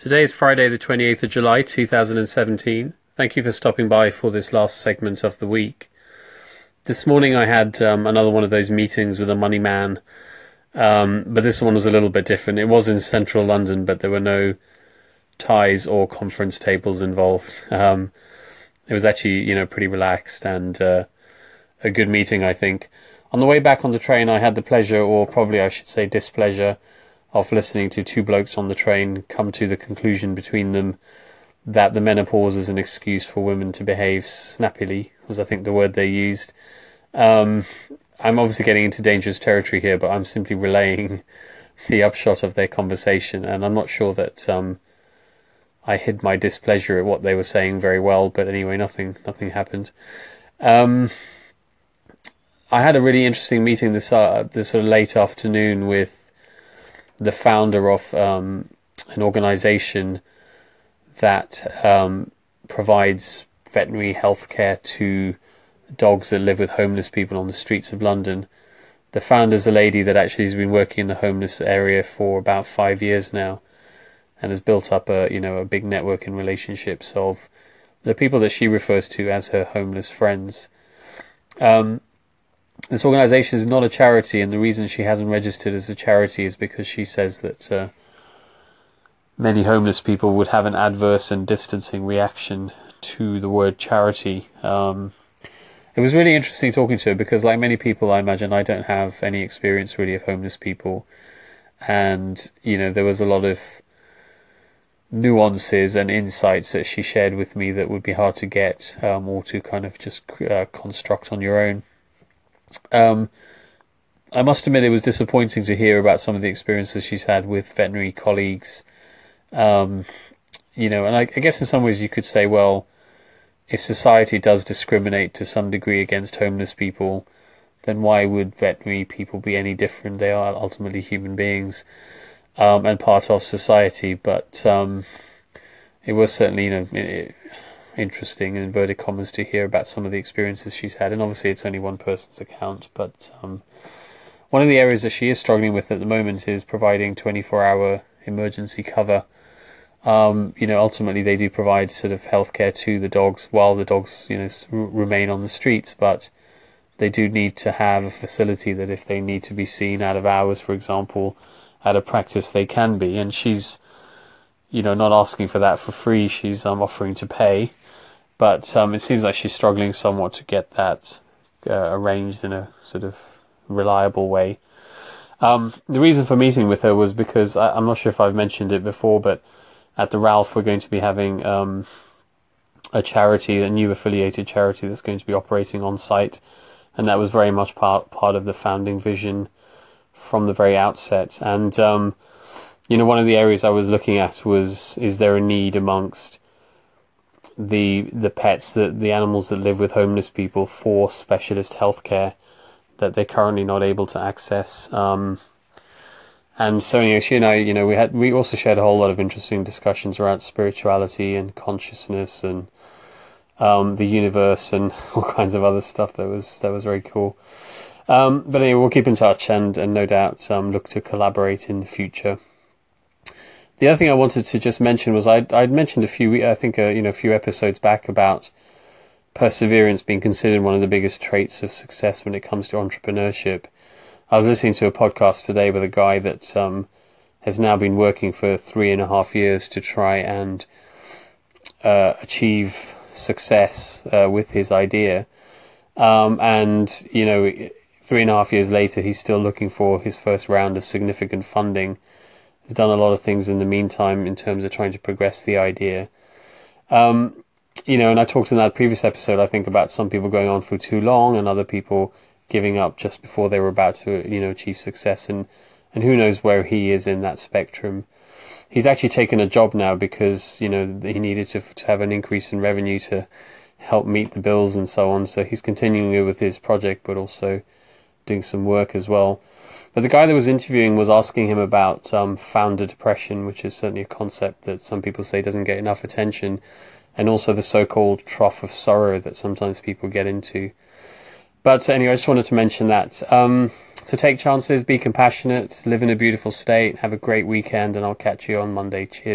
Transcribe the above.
Today is Friday, the 28th of July 2017. Thank you for stopping by for this last segment of the week. This morning I had um, another one of those meetings with a money man, um, but this one was a little bit different. It was in central London, but there were no ties or conference tables involved. Um, it was actually, you know, pretty relaxed and uh, a good meeting, I think. On the way back on the train, I had the pleasure, or probably I should say displeasure, of listening to two blokes on the train come to the conclusion between them that the menopause is an excuse for women to behave snappily, was I think the word they used. Um, I'm obviously getting into dangerous territory here, but I'm simply relaying the upshot of their conversation, and I'm not sure that um, I hid my displeasure at what they were saying very well. But anyway, nothing nothing happened. Um, I had a really interesting meeting this uh, this sort of late afternoon with the founder of um, an organization that um, provides veterinary healthcare to dogs that live with homeless people on the streets of London. The founder is a lady that actually has been working in the homeless area for about five years now, and has built up a you know a big network and relationships of the people that she refers to as her homeless friends. Um, this organization is not a charity, and the reason she hasn't registered as a charity is because she says that uh, many homeless people would have an adverse and distancing reaction to the word charity. Um, it was really interesting talking to her because, like many people, I imagine I don't have any experience really of homeless people, and you know there was a lot of nuances and insights that she shared with me that would be hard to get um, or to kind of just uh, construct on your own. Um, I must admit, it was disappointing to hear about some of the experiences she's had with veterinary colleagues. Um, you know, and I, I, guess in some ways you could say, well, if society does discriminate to some degree against homeless people, then why would veterinary people be any different? They are ultimately human beings um, and part of society. But um, it was certainly, you know, it, interesting in inverted commas to hear about some of the experiences she's had. And obviously, it's only one person's account, but um, one of the areas that she is struggling with at the moment is providing 24-hour emergency cover. Um, you know, ultimately they do provide sort of healthcare to the dogs while the dogs, you know, remain on the streets, but they do need to have a facility that if they need to be seen out of hours, for example, at a practice, they can be. And she's, you know, not asking for that for free. She's um, offering to pay but um, it seems like she's struggling somewhat to get that uh, arranged in a sort of reliable way. Um, the reason for meeting with her was because I, am not sure if I've mentioned it before, but at the Ralph we're going to be having um, a charity, a new affiliated charity that's going to be operating on site, and that was very much part part of the founding vision from the very outset. And um, you know, one of the areas I was looking at was: is there a need amongst the the pets that the animals that live with homeless people for specialist healthcare that they're currently not able to access. Um, and so anyway, she and I, you know, we had we also shared a whole lot of interesting discussions around spirituality and consciousness and um, the universe and all kinds of other stuff that was that was very cool. Um, but anyway, we'll keep in touch and and no doubt um, look to collaborate in the future. The other thing I wanted to just mention was I'd, I'd mentioned a few, I think, uh, you know, a few episodes back about perseverance being considered one of the biggest traits of success when it comes to entrepreneurship. I was listening to a podcast today with a guy that um, has now been working for three and a half years to try and uh, achieve success uh, with his idea. Um, and, you know, three and a half years later, he's still looking for his first round of significant funding has done a lot of things in the meantime in terms of trying to progress the idea. Um, you know, and I talked in that previous episode, I think, about some people going on for too long and other people giving up just before they were about to, you know, achieve success. And, and who knows where he is in that spectrum. He's actually taken a job now because, you know, he needed to, to have an increase in revenue to help meet the bills and so on. So he's continuing with his project, but also doing some work as well. But the guy that was interviewing was asking him about um, founder depression, which is certainly a concept that some people say doesn't get enough attention, and also the so-called trough of sorrow that sometimes people get into. But anyway, I just wanted to mention that. Um, so take chances, be compassionate, live in a beautiful state, have a great weekend, and I'll catch you on Monday. Cheers.